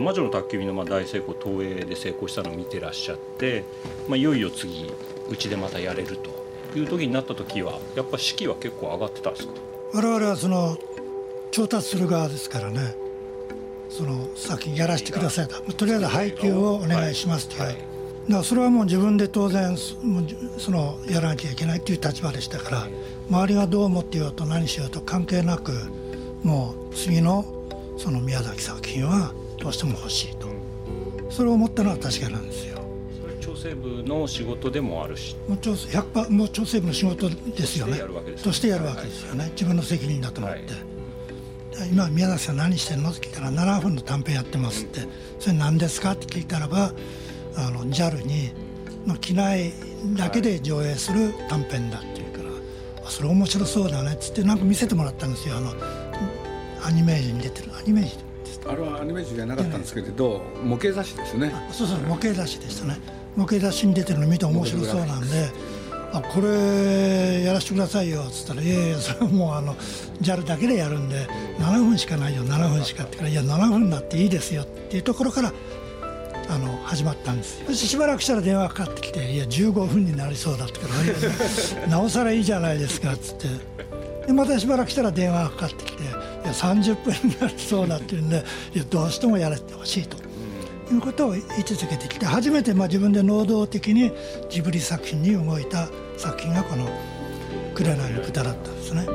と「魔女の宅急便」のまあ大成功東映で成功したのを見てらっしゃって、まあ、いよいよ次うちでまたやれるという時になった時はやっぱ士気は結構上がってたんですか？我々はその調達する側ですからね。その先やらせてくださいと。とりあえず配給をお願いしますと。いう、はい、だからそれはもう自分で当然そのやらなきゃいけないっていう立場でしたから周りがどう思ってようと何しようと関係なくもう次のその宮崎作品はどうしても欲しいと、それを思ったのは確かなんですよ。それ調整部の仕事でもあるし。もう調100もう調整部の仕事ですよね。としてやるわけですよね、自分の責任だと思って。はい。今宮崎さん何してんの？って聞いたら7分の短編やってますって。それ何ですか？って聞いたらばあの JAL にの機内だけで上映する短編だっていうからそれ面白そうだねっつってなんか見せてもらったんですよ。あのアニメージュに出てる。アニメージ？ュあれはアニメージュじゃなかったんですけれど模型雑誌ですね。そうそう模型雑誌でしたね。模型雑誌に出てるの見て面白そうなんであこれやらせてくださいよっつったら「いやいや それはもうあの JAL だけでやるんで7分しかないよ7分しか」ってから「いや7分だっていいですよ」っていうところからあの始まったんですよ。そしてしばらくしたら電話かかってきて「いや15分になりそうだ」ってから「なおさらいいじゃないですか」っつって。でまたしばらくしたら電話がかかってきて「いや30分になりそうだ」っていうんで「いやどうしてもやらせてほしい」と。いうことを言い続けてきて初めてまあ自分で能動的にジブリ作品に動いた作品がこの「紅の豚」だったんですね。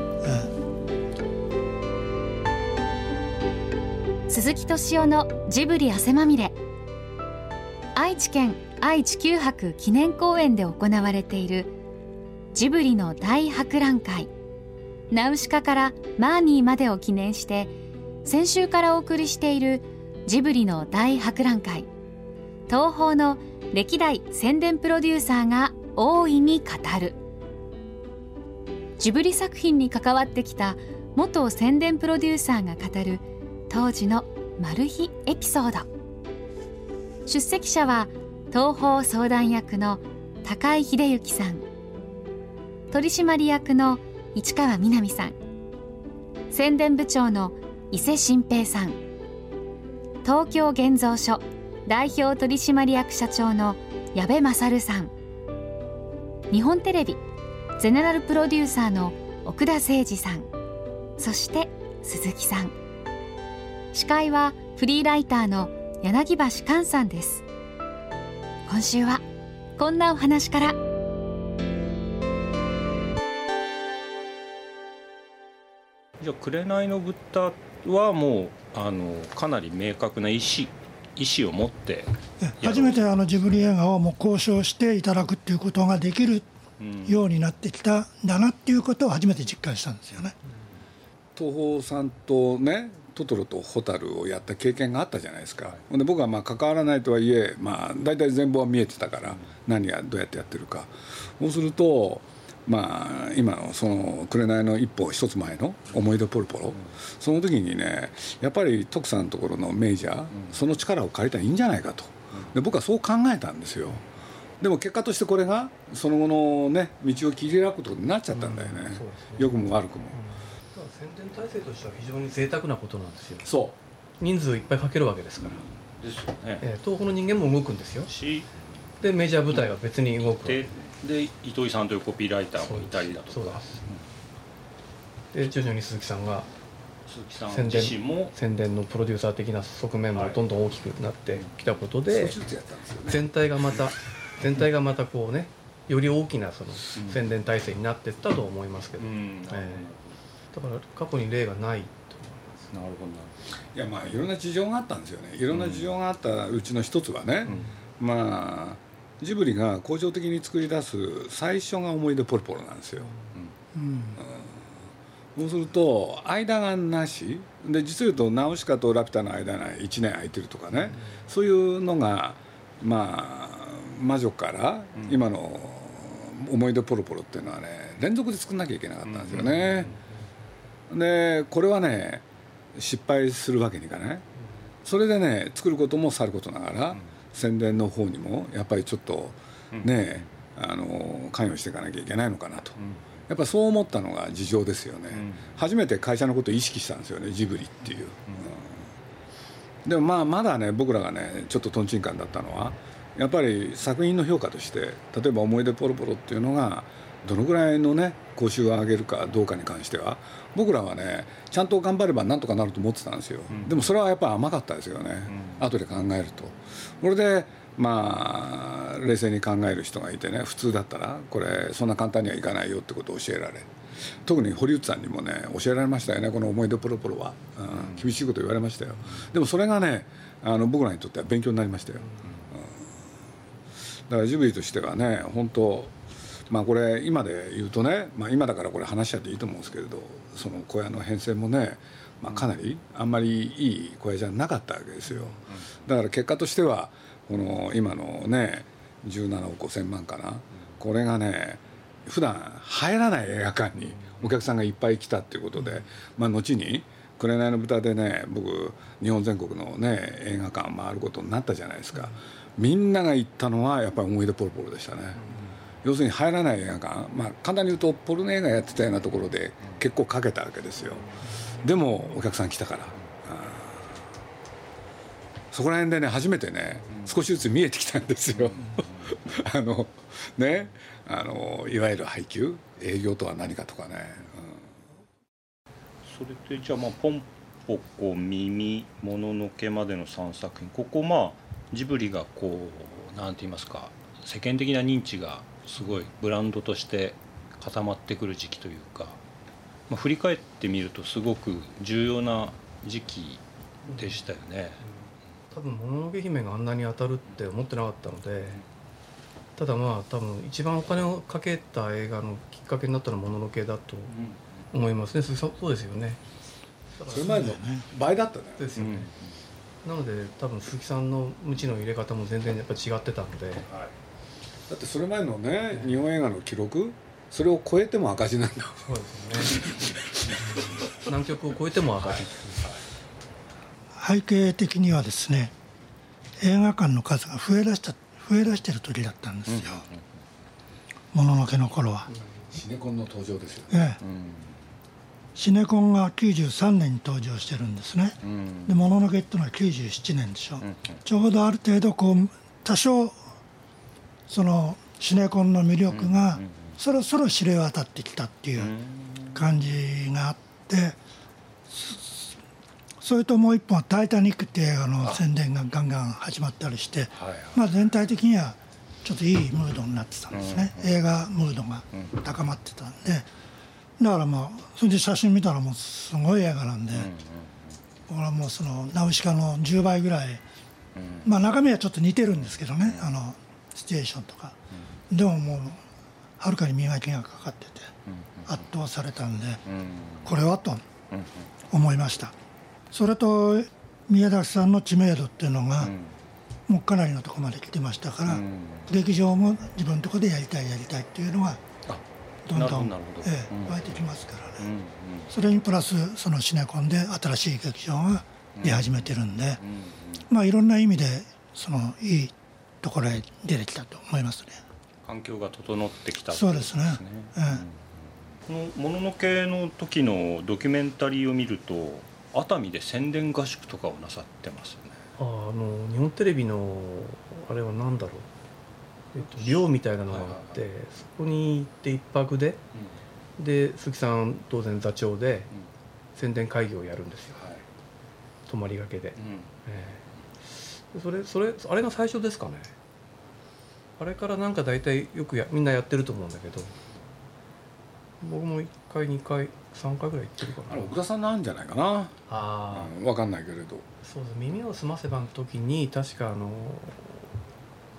鈴木敏夫のジブリ汗まみれ愛知県愛・地球博記念公園で行われているジブリの大博覧会ナウシカからマーニーまでを記念して先週からお送りしている「ジブリの大博覧会。東宝の歴代宣伝プロデューサーが大いに語る。ジブリ作品に関わってきた元宣伝プロデューサーが語る当時のマル秘エピソード。出席者は東宝相談役の高井秀幸さん。取締役の市川みなみさん。宣伝部長の伊勢新平さん。東京現像所代表取締役社長の矢部勝さん。日本テレビゼネラルプロデューサーの奥田誠二さん。そして鈴木さん。司会はフリーライターの柳橋寛さんです。今週はこんなお話から。じゃあ「紅の豚」はもうあのかなり明確な意思意思を持って初めてあのジブリ映画をもう交渉していただくっていうことができるようになってきたんだなっていうことを初めて実感したんですよね。東宝さんとねトトロとホタルをやった経験があったじゃないですか、で僕はまあ関わらないとはいえ、まあ、大体全貌は見えてたから何がどうやってやってるか。そうするとまあ、今のその紅の一歩一つ前の「思い出ポロポロ」その時にねやっぱり徳さんのところのメジャーその力を借りたらいいんじゃないかと。で僕はそう考えたんですよ。でも結果としてこれがその後のね道を切り開くことになっちゃったんだよね,、良くも悪くも、宣伝体制としては非常に贅沢なことなんですよ。そう。人数いっぱいかけるわけですから、ですよね、えー、東北の人間も動くんですよでメジャー部隊は別に動く、で糸井さんというコピーライターもいたりだとか。で徐々に鈴木さんが鈴木さん自身も。宣伝のプロデューサー的な側面もどんどん大きくなってきたことで、全体がまた 全体がまたこうねより大きなその宣伝体制になっていったと思いますけど、えー、だから過去に例がないと。思いますなるほど。いやまあいろんな事情があったんですよね。いろんな事情があったうちの一つはね、うん、まあジブリが恒常的に作り出す最初が思い出ポロポロなんですよ。うん、そうすると間がなし。で実を言うとナウシカとラピュタの間が1年空いてるとかね、うん、そういうのがまあ魔女から今の思い出ポロポロっていうのはね連続で作んなきゃいけなかったんですよね。でこれはね失敗するわけにいかない。それでね作ることもさることながら、宣伝の方にもやっぱりちょっとね、あの関与していかなきゃいけないのかなと、やっぱそう思ったのが事情ですよね、初めて会社のことを意識したんですよねジブリっていう、でもまあまだね僕らがねちょっととんちんかんだったのはやっぱり作品の評価として例えば「思い出ポロポロ」っていうのがどのぐらいのね講習を上げるかどうかに関しては僕らはねちゃんと頑張ればなんとかなると思ってたんですよ、うん、でもそれはやっぱ甘かったですよね、うん、後で考えると。これでまあ冷静に考える人がいてね普通だったらこれそんな簡単にはいかないよってことを教えられ。特に堀内さんにもね教えられましたよねこの「思い出ポロポロは」うん、厳しいこと言われましたよ。でもそれがねあの僕らにとっては勉強になりましたよ、だからジブリとしてはね本当まあこれ今で言うとね、まあ、今だからこれ話しちゃっていいと思うんですけれどその小屋の編成もね、まあ、かなりあんまりいい小屋じゃなかったわけですよ。だから結果としてはこの今のね17億5000万かな。これがね普段入らない映画館にお客さんがいっぱい来たっていうことで、まあ、後に「紅の豚」でね僕日本全国のね映画館回ることになったじゃないですか。みんなが行ったのはやっぱり思い出ポロポロでしたね。要するに入らない映画館、まあ、簡単に言うとポルノ映画やってたようなところで結構かけたわけですよ。でもお客さん来たから。そこら辺でね初めてね少しずつ見えてきたんですよ。あのねあのいわゆる配給？営業とは何かとかね、うん、それでじゃあまあポンポコ耳もののけまでの3作品。ここまあジブリがこうなんて言いますか世間的な認知がすごいブランドとして固まってくる時期というか、まあ、振り返ってみるとすごく重要な時期でしたよね。多分「もののけ姫」があんなに当たるって思ってなかったのでただまあ多分一番お金をかけた映画のきっかけになったのは「もののけ」だと思いますね、そそうですよね。それ前の倍だったね。ですよね、うん、なので多分鈴木さんの無知の入れ方も全然やっぱ違ってたので、はいだってそれ前のね日本映画の記録それを超えても赤字なんだそうですね。南極を超えても赤字、背景的にはですね映画館の数が増えだした増えだしてる時だったんですよ。もの、のけの頃は、シネコンの登場ですよね、ええ、シネコンが93年に登場してるんですね、でもののけっていうのは97年でしょ、うちょうどある程度こう多少そのシネコンの魅力がそろそろ知れ渡ってきたっていう感じがあってそれともう一本「タイタニック」っていう映画の宣伝がガンガン始まったりして、まあ、全体的にはちょっといいムードになってたんですね、映画ムードが高まってたんで。だからまあそれで写真見たらもうすごい映画なんで、俺はもうそのナウシカの10倍ぐらい、まあ中身はちょっと似てるんですけどね、あのシチュエーションとか、でももうはるかに磨きがかかってて圧倒されたんで、これはと思いました。それと宮崎さんの知名度っていうのが、もうかなりのとこまで来てましたから、劇場も自分のとこでやりたいやりたいっていうのがどんどん、ええ、湧いてきますからね、それにプラスそのシネコンで新しい劇場が出始めてるんで、まあいろんな意味でそのいいところへ出てきたと思いますね。環境が整ってきた、そうですね、この「もののけ」の時のドキュメンタリーを見ると熱海で宣伝合宿とかをなさってますよね。ああの日本テレビのあれは何だろう、えっと、寮みたいなのがあって、はいはいはい、そこに行って一泊で、うん、で鈴木さん当然座長で、宣伝会議をやるんですよ、はい、泊まりがけで、うん、えーそれそれあれが最初ですかね？あれからなんか大体よくやみんなやってると思うんだけど。僕も1回2回3回ぐらい行ってるかな。あれ奥田さんなんじゃないかな。ああ、うん、分かんないけれど。そうです耳を澄ませばの時に確かあの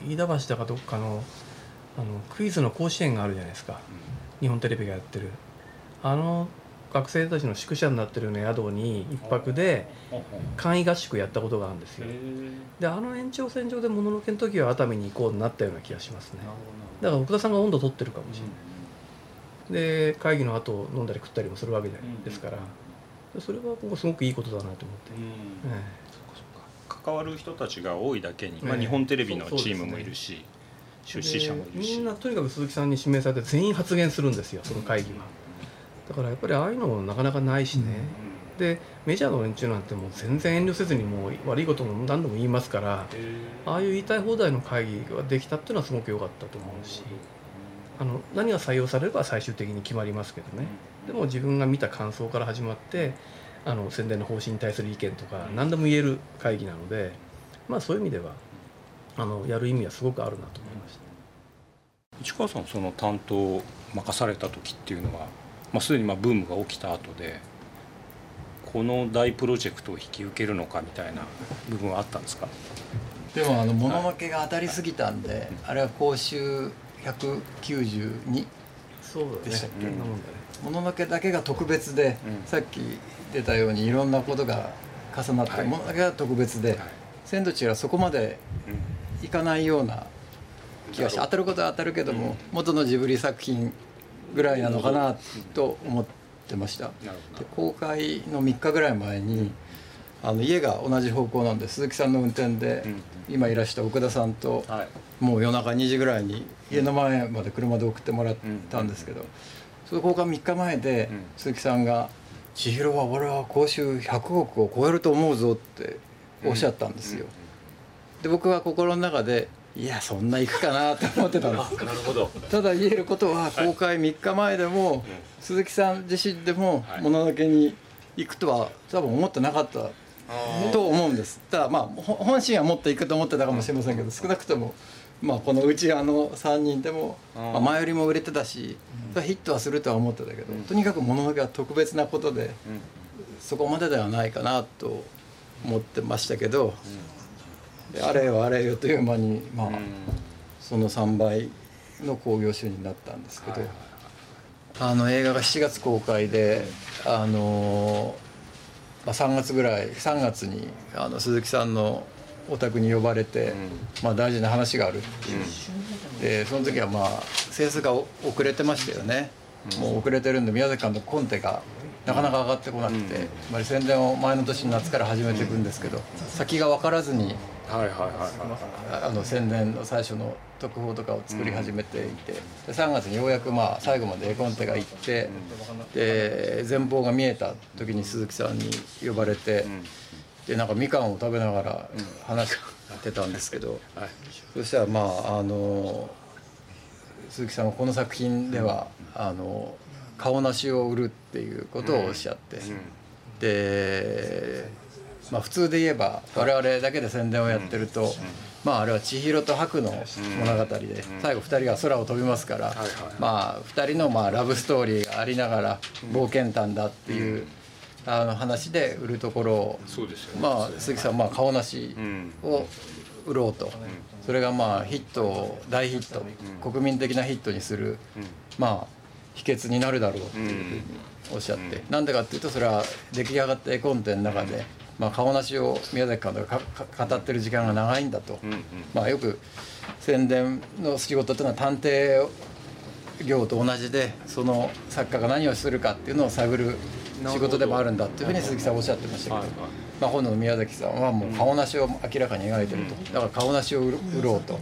飯田橋だかどっかのあのクイズの甲子園があるじゃないですか、うん、日本テレビがやってる。あの学生たちの宿舎になってるような宿に一泊で簡易合宿やったことがあるんですよ。であの延長線上でもののけの時は熱海に行こうになったような気がしますね。だから奥田さんが温度取ってるかもしれない、で会議の後飲んだり食ったりもするわけじゃないですから。それは僕すごくいいことだなと思って、関わる人たちが多いだけに、まあ、日本テレビのチームもいるし、出資者もいるし。みんなとにかく鈴木さんに指名されて全員発言するんですよその会議は。だからやっぱりああいうのもなかなかないしね、でメジャーの連中なんてもう全然遠慮せずにもう悪いことも何度も言いますからああいう言いたい放題の会議ができたっていうのはすごく良かったと思うしあの何が採用されれば最終的に決まりますけどね。でも自分が見た感想から始まってあの宣伝の方針に対する意見とか何でも言える会議なので、まあ、そういう意味ではあのやる意味はすごくあるなと思いました。市川さんその担当を任された時っていうのは、まあ、すでにまあブームが起きた後でこの大プロジェクトを引き受けるのかみたいな部分はあったんですか？でもあの物のけが当たりすぎたんで、はい、あれは講習192そうでしたっけ、もののけだけが特別で、うん、さっき出たようにいろんなことが重なって、もののけが特別で、はい、千と千尋はそこまでいかないような気がして当たることは当たるけども、元のジブリ作品ぐらいなのかなと思ってました。で公開の3日ぐらい前にあの家が同じ方向なんで鈴木さんの運転で今いらした奥田さんともう夜中2時ぐらいに家の前まで車で送ってもらったんですけどその公開3日前で鈴木さんが「千尋は俺は講習100億を超えると思うぞ」っておっしゃったんですよ。で僕は心の中でいやそんな行くかなと思ってたんですなるほど。ただ言えることは公開3日前でも、鈴木さん自身でももののけに行くとは多分思ってなかったと思うんです。ただまあ本心はもっと行くと思ってたかもしれませんけど少なくともまあこのうちあの3人でも、まあ、前よりも売れてたし、ヒットはするとは思ってたけど、とにかくもののけは特別なことで、そこまでではないかなと思ってましたけど、あれよあれよという間にまあその3倍の興行収入になったんですけど、あの映画が7月公開であの、まあ、3月ぐらい3月にあの鈴木さんのお宅に呼ばれて、まあ、大事な話があるっていう、でその時はまあ制作が遅れてましたよね、もう遅れてるんで宮崎監督コンテがなかなか上がってこなくて、つまり宣伝を前の年の夏から始めていくんですけど、先が分からずにはいはいはいあの宣伝の最初の特報とかを作り始めていて、で3月にようやくまあ最後まで絵コンテが行って、で前方が見えた時に鈴木さんに呼ばれて、でなんかみかんを食べながら話してたんですけど、そしたらまああの鈴木さんはこの作品ではあの顔なしを売るっていうことをおっしゃって、で、まあ、普通で言えば我々だけで宣伝をやってると、まああれは千尋と白の物語で最後2人が空を飛びますから、まあ2人のまあラブストーリーがありながら冒険探だっていう。あの話で売るところを、まあ鈴木さんまあ顔なしを売ろうと、それがまあヒット大ヒット、国民的なヒットにする、まあ秘訣になるだろうっていうふうにおっしゃって、なんでかっていうとそれは出来上がった絵コンテの中で、まあ、顔なしを宮崎監督が語ってる時間が長いんだと、まあ、よく宣伝の仕事っていうのは探偵業と同じでその作家が何をするかっていうのを探る仕事でもあるんだっていうふうに鈴木さんおっしゃってましたけど、まあ、今度の宮崎さんはもう顔なしを明らかに描いてると。だから顔なしを売ろうと。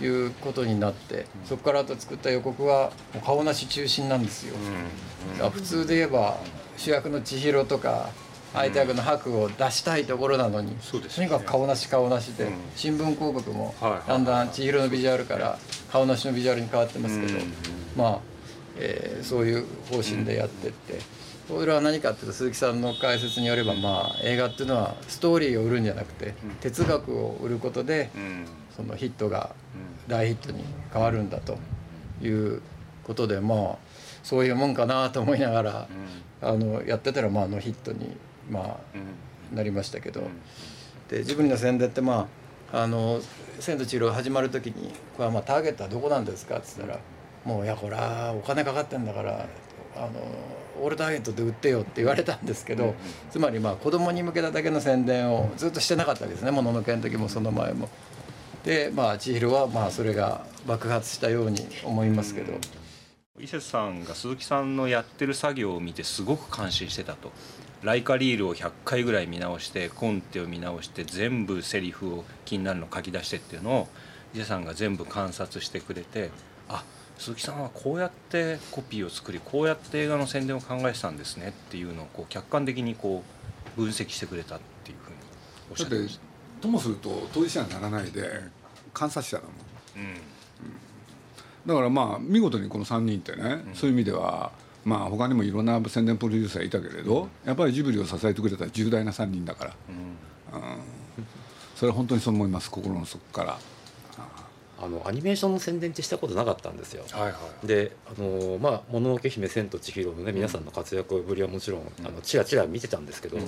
いうことになってそこからあと作った予告は顔なし中心なんですよ。普通で言えば主役の千尋とか相手役の白を出したいところなのに、とにかく顔なし顔なしで、新聞広告もだんだん千尋のビジュアルから顔なしのビジュアルに変わってますけど、まあ、えー、そういう方針でやってって。それは何かっていうと鈴木さんの解説によれば、まあ、映画っていうのはストーリーを売るんじゃなくて、哲学を売ることで、そのヒットが大ヒットに変わるんだということでまあそういうもんかなと思いながら、あのやってたらまあノーヒットに、まあなりましたけど、でジブリの宣伝ってまあ「あの千と千尋」始まる時に「これはまあターゲットはどこなんですか?」っつったら「もういやこれはお金かかってんだからあのオールターゲットで売ってよって言われたんですけど、つまりまあ子供に向けただけの宣伝をずっとしてなかったわけですねもののけの時もその前も。でまあ千尋はまあそれが爆発したように思いますけど。伊勢さんが鈴木さんのやってる作業を見てすごく感心してたとライカリールを100回ぐらい見直してコンテを見直して全部セリフを気になるの書き出してっていうのを伊勢さんが全部観察してくれてあ鈴木さんはこうやってコピーを作りこうやって映画の宣伝を考えてたんですねっていうのをこう客観的にこう分析してくれたっていうふうにおっしゃってました。ともすると当事者にならないで観察者だもん、うん、だからまあ見事にこの3人ってね、うん、そういう意味ではまあ他にもいろんな宣伝プロデューサーいたけれど、やっぱりジブリを支えてくれた重大な3人だから、うん、それは本当にそう思います心の底から。あのアニメーションの宣伝ってしたことなかったんですよ。はいはい、であのまあ「もののけ姫千と千尋」のね皆さんの活躍ぶりはもちろん、うん、あのちらちら見てたんですけど、うん、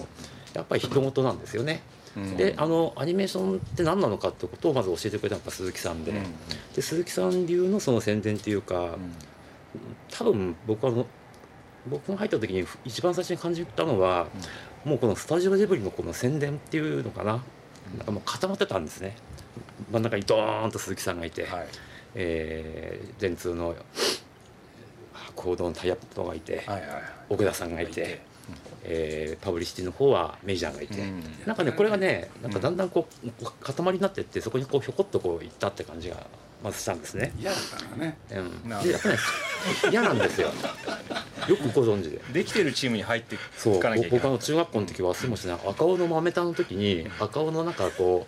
やっぱり人事なんですよね。うん、であのアニメーションって何なのかってことをまず教えてくれたのが鈴木さんで,、で鈴木さん流のその宣伝っていうか、多分僕は僕が入った時に一番最初に感じたのは、もうこのスタジオジブリのこの宣伝っていうのかな,、なんかもう固まってたんですね。真ん中にドーンと鈴木さんがいて、はい、えー、電通の行動のタイアップがいて、はいはい、奥田さんがいて。えー、パブリシティの方はメジャーがいて、うん、なんかねこれがねなんかだんだんこう塊になってってそこにこうひょこっとこういったって感じがまずしたんですね。嫌だったね、うん、で？やっぱり、ね、嫌なんですよ。よくご存知で。できてるチームに入ってそう。僕あの中学校の時忘れもしない赤尾の豆炭の時に赤尾のなんかこ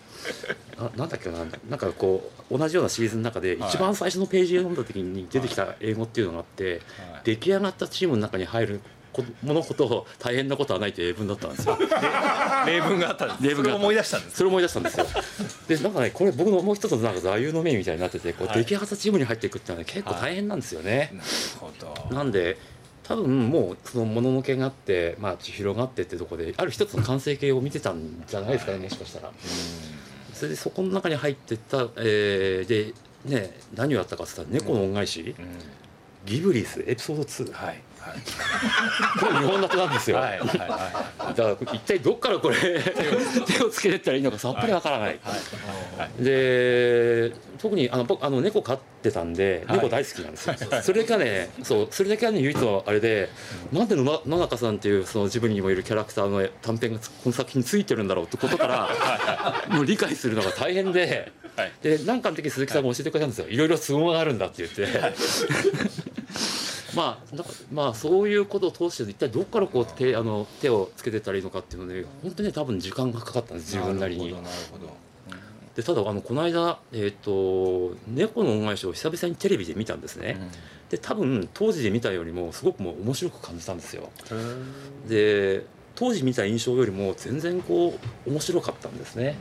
うななんだっけななんかこう同じようなシーズンの中で一番最初のページを読んだ時に出てきた英語っていうのがあって、出来上がったチームの中に入るものほど大変なことはないという英文だったんですよ。例文があったんです。例文が思い出したんですそれ思い出したんですよ。でなんかねこれ僕のもう一つのなんか座右の銘みたいになっててこう、出来上がったチームに入っていくってのは、ね、結構大変なんですよね、はい、なるほど。なんで多分もうそのもののけがあって、まあ、千尋があってってとこである一つの完成形を見てたんじゃないですかねもしかしたら。それでそこの中に入ってった、えー、でね何をやったかって言ったら猫の恩返し、うん、ギブリスエピソード2。はいこれ日本立てなんですよ、はいはいはい、だから一体どっからこれ 手をつけてったらいいのかさっぱりわからない、で特にあの僕あの猫飼ってたんで猫大好きなんですよ、それだけはねそうそれだけはね唯一のあれで、なんで野野中さんっていうそのジブリにもいるキャラクターの短編がこの作品についてるんだろうってことからもう理解するのが大変で。で何かの時鈴木さんも教えてくれたんですよ、いろいろ都合があるんだって言って、まあ、だまあそういうことを通して一体どこからこう手あの手をつけてったらいいのかっていうので本当に、ね、多分時間がかかったんです自分なりに。でただあのこの間、えーと、猫の恩返しを久々にテレビで見たんですね、うん、で多分当時で見たよりもすごくもう面白く感じたんですよ。で当時見た印象よりも全然こう面白かったんですね、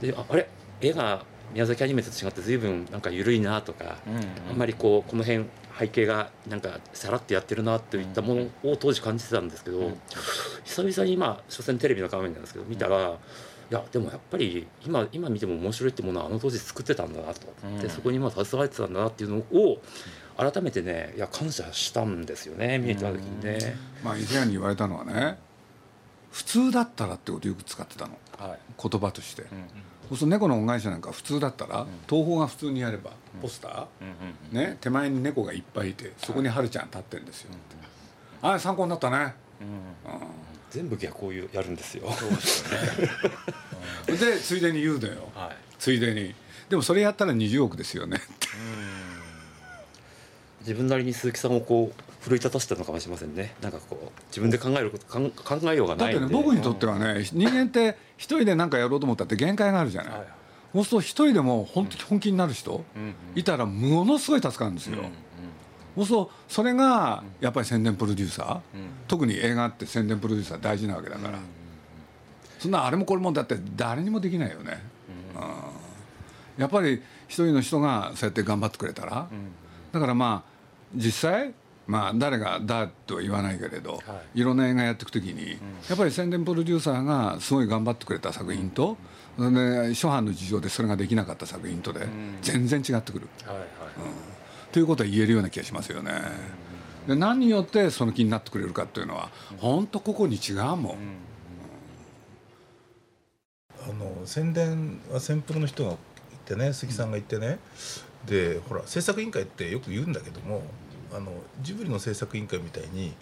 でああれ？絵が宮崎アニメと違って随分なんか緩いなとか、うんうん、あんまりこうこの辺背景がなんかさらってやってるなといったものを当時感じてたんですけど、うん、久々にまあ所詮テレビの画面なんですけど見たら、いやでもやっぱり今今見ても面白いってものはあの当時作ってたんだなと、うん、でそこに今携わってたんだなっていうのを改めてねいや感謝したんですよね見えた時にね。まあ以前に言われたのはね普通だったらってことよく使ってたの、はい、言葉として。うんそうすると猫の恩返しなんか普通だったら、東宝が普通にやればポスター、ね、手前に猫がいっぱいいてそこに春ちゃん立ってるんですよ、ああ参考になったね、全部逆をやるんですよ。で ついでに言うのよ、はい、ついでに。でもそれやったら20億ですよね自分なりに鈴木さんをこう奮い立たせたのかもしれませんね。なんかこう自分で考えること考えようがないだってね僕にとってはね人間って一人で何かやろうと思ったって限界があるじゃない、はい、そうすると一人でも本気本気になる人、いたらものすごい助かるんですよ、そうするとそれがやっぱり宣伝プロデューサー、特に映画って宣伝プロデューサー大事なわけだから、そんなあれもこれもだって誰にもできないよね、うん、やっぱり一人の人がそうやって頑張ってくれたら、だからまあ実際まあ、誰がだとは言わないけれど、はい、いろんな映画やっていくときに、やっぱり宣伝プロデューサーがすごい頑張ってくれた作品と、うん、で初版の事情でそれができなかった作品とで全然違ってくる、はいはい。うん、ということは言えるような気がしますよね。で何によってその気になってくれるかっていうのは本当ここに違うもん。うん、あの宣伝は先プロの人が言ってね杉さんが言ってね、でほら制作委員会ってよく言うんだけどもあのジブリの制作委員会みたいに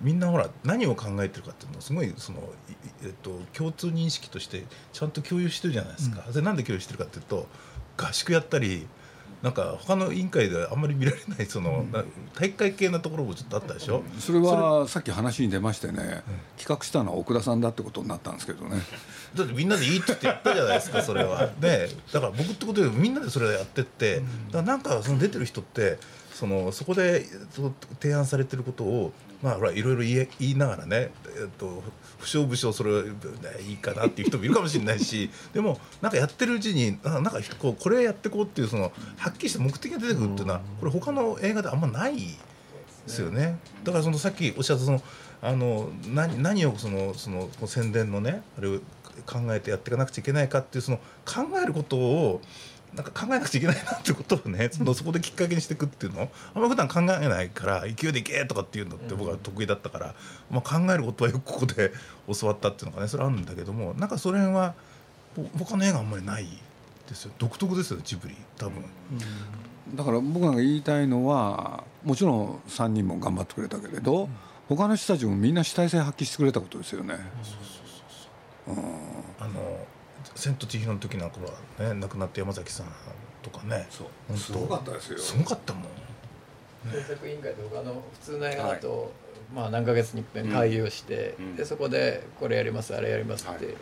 みんなほら何を考えてるかっていうのをすごいその、えっと、共通認識としてちゃんと共有してるじゃないですか。うん、でなんで共有してるかっていうと合宿やったりなんか他の委員会ではあんまり見られないその、大会系なところもちょっとあったでしょ、それはさっき話に出ましてね、企画したのは奥田さんだってことになったんですけどね。だってみんなでいいって言ってやったじゃないですかそれは。でだから僕ってことでみんなでそれやってってだからなんかその出てる人ってそのそこで提案されてることをまあほらいろいろ言い言いながらね、えっと、不詳不詳それいいかなっていう人もいるかもしれないし でもなんかやってるうちになんかこうこれやってこうっていうそのはっきりした目的が出てくるっていうのはこれ他の映画であんまないですよね。だからそのさっきおっしゃったそのあの何何をそのその宣伝のねあれを考えてやっていかなくちゃいけないかっていうその考えることをなんか考えなくちゃいけないなってことをね そのそこできっかけにしていくっていうの？あんま普段考えないから勢いでいけとかっていうのって僕は得意だったから、まあ、考えることはよくここで教わったっていうのがねそれあるんだけどもなんかそれは他の映画あんまりないですよ。独特ですよジブリ。多分。だから僕が言いたいのはもちろん3人も頑張ってくれたけれど、うん、他の人たちもみんな主体性発揮してくれたことですよね。あの千と千尋の時なんかはね亡くなって山崎さんとかね。そう。すごかったですよ。すごかったもん。制作委員会で他の普通の映画だと、はい、まあ何ヶ月に一遍会議をして、うん、でそこでこれやりますあれやりますって、はい、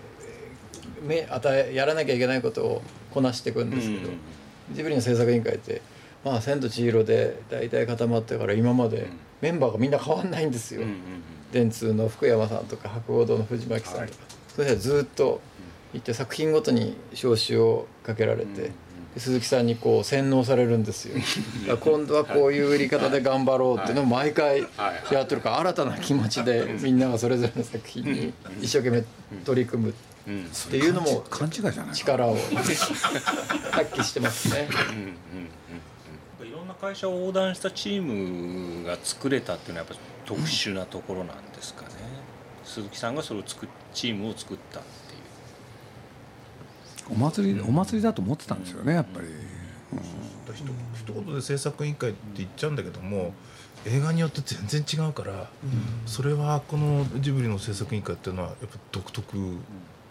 め与えやらなきゃいけないことをこなしていくんですけど、うん、ジブリの制作委員会ってまあ「千と千尋」で大体固まってから今までメンバーがみんな変わんないんですよ。電通の福山さんとか博報堂の藤巻さんとか、はい、それでずっと行って作品ごとに表紙をかけられて、鈴木さんにこう洗脳されるんですよ。今度はこういう売り方で頑張ろうっていうのを毎回やってるから新たな気持ちでみんながそれぞれの作品に一生懸命取り組むっていうのも力を 発揮してますね。いろんな会社を横断したチームが作れたっていうのはやっぱ特殊なところなんですかね。鈴木さんがそれを作チームを作ったお祭りお祭りだと思ってたんですよねやっぱり、うん、一言で制作委員会って言っちゃうんだけども映画によって全然違うから、それはこのジブリの制作委員会っていうのはやっぱ独特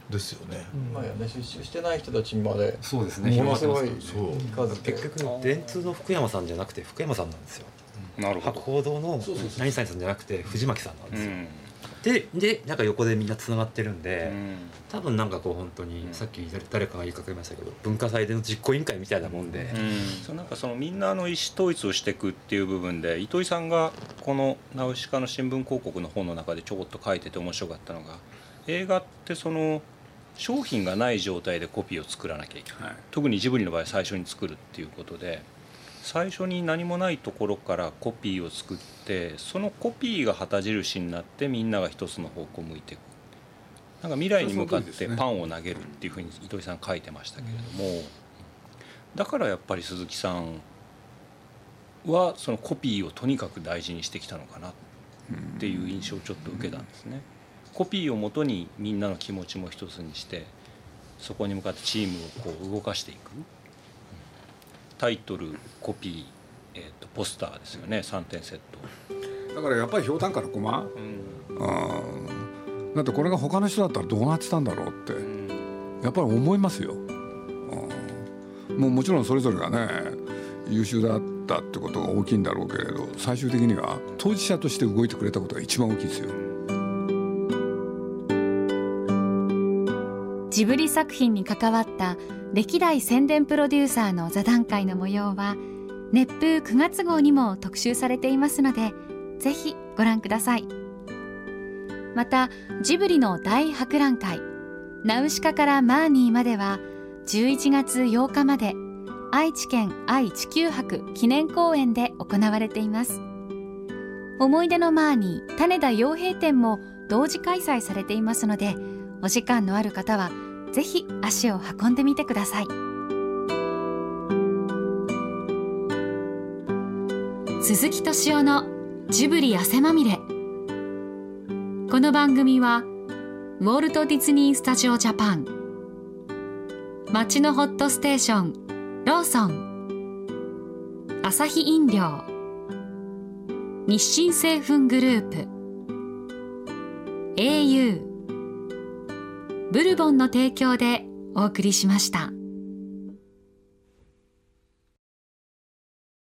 ですよね。まあね出資してない人たちまでそうですね。ものすごい数結局電通の福山さんじゃなくて福山さんなんですよ。なるほど。博報堂の何さんさんじゃなくて藤巻さんなんですよ。ででなんか横でみんなつながってるんで、うん、多分なんかこう本当に、さっき誰かが言いかけましたけど文化祭での実行委員会みたいなもんで、うん、なんかそのみんなの意思統一をしていくっていう部分で糸井さんがこの「ナウシカ」の新聞広告の本の中でちょこっと書いてて面白かったのが映画ってその商品がない状態でコピーを作らなきゃいけない、はい、特にジブリの場合最初に作るっていうことで。最初に何もないところからコピーを作ってそのコピーが旗印になってみんなが一つの方向を向いていくなんか未来に向かってパンを投げるっていうふうに糸井さん書いてましたけれどもだからやっぱり鈴木さんはそのコピーをとにかく大事にしてきたのかなっていう印象をちょっと受けたんですね。コピーをもとにみんなの気持ちも一つにしてそこに向かってチームをこう動かしていく。タイトルコピー、えーと、ポスターですよね3点セット。だからやっぱりひょうたんから駒、うん、だってこれが他の人だったらどうなってたんだろうって、うん、やっぱり思いますよ、うん、もうもちろんそれぞれがね優秀だったってことが大きいんだろうけれど最終的には当事者として動いてくれたことが一番大きいですよ。ジブリ作品に関わった歴代宣伝プロデューサーの座談会の模様は熱風9月号にも特集されていますのでぜひご覧ください。またジブリの大博覧会ナウシカからマーニーまでは11月8日まで愛知県愛・地球博記念公園で行われています。思い出のマーニー種田洋平展も同時開催されていますのでお時間のある方はぜひ足を運んでみてください。鈴木敏夫のジブリ汗まみれ。この番組はウォルト・ディズニー・スタジオ・ジャパン。街のホットステーションローソン。アサヒ飲料。日清製粉グループ。au ブルボンの提供でお送りしました。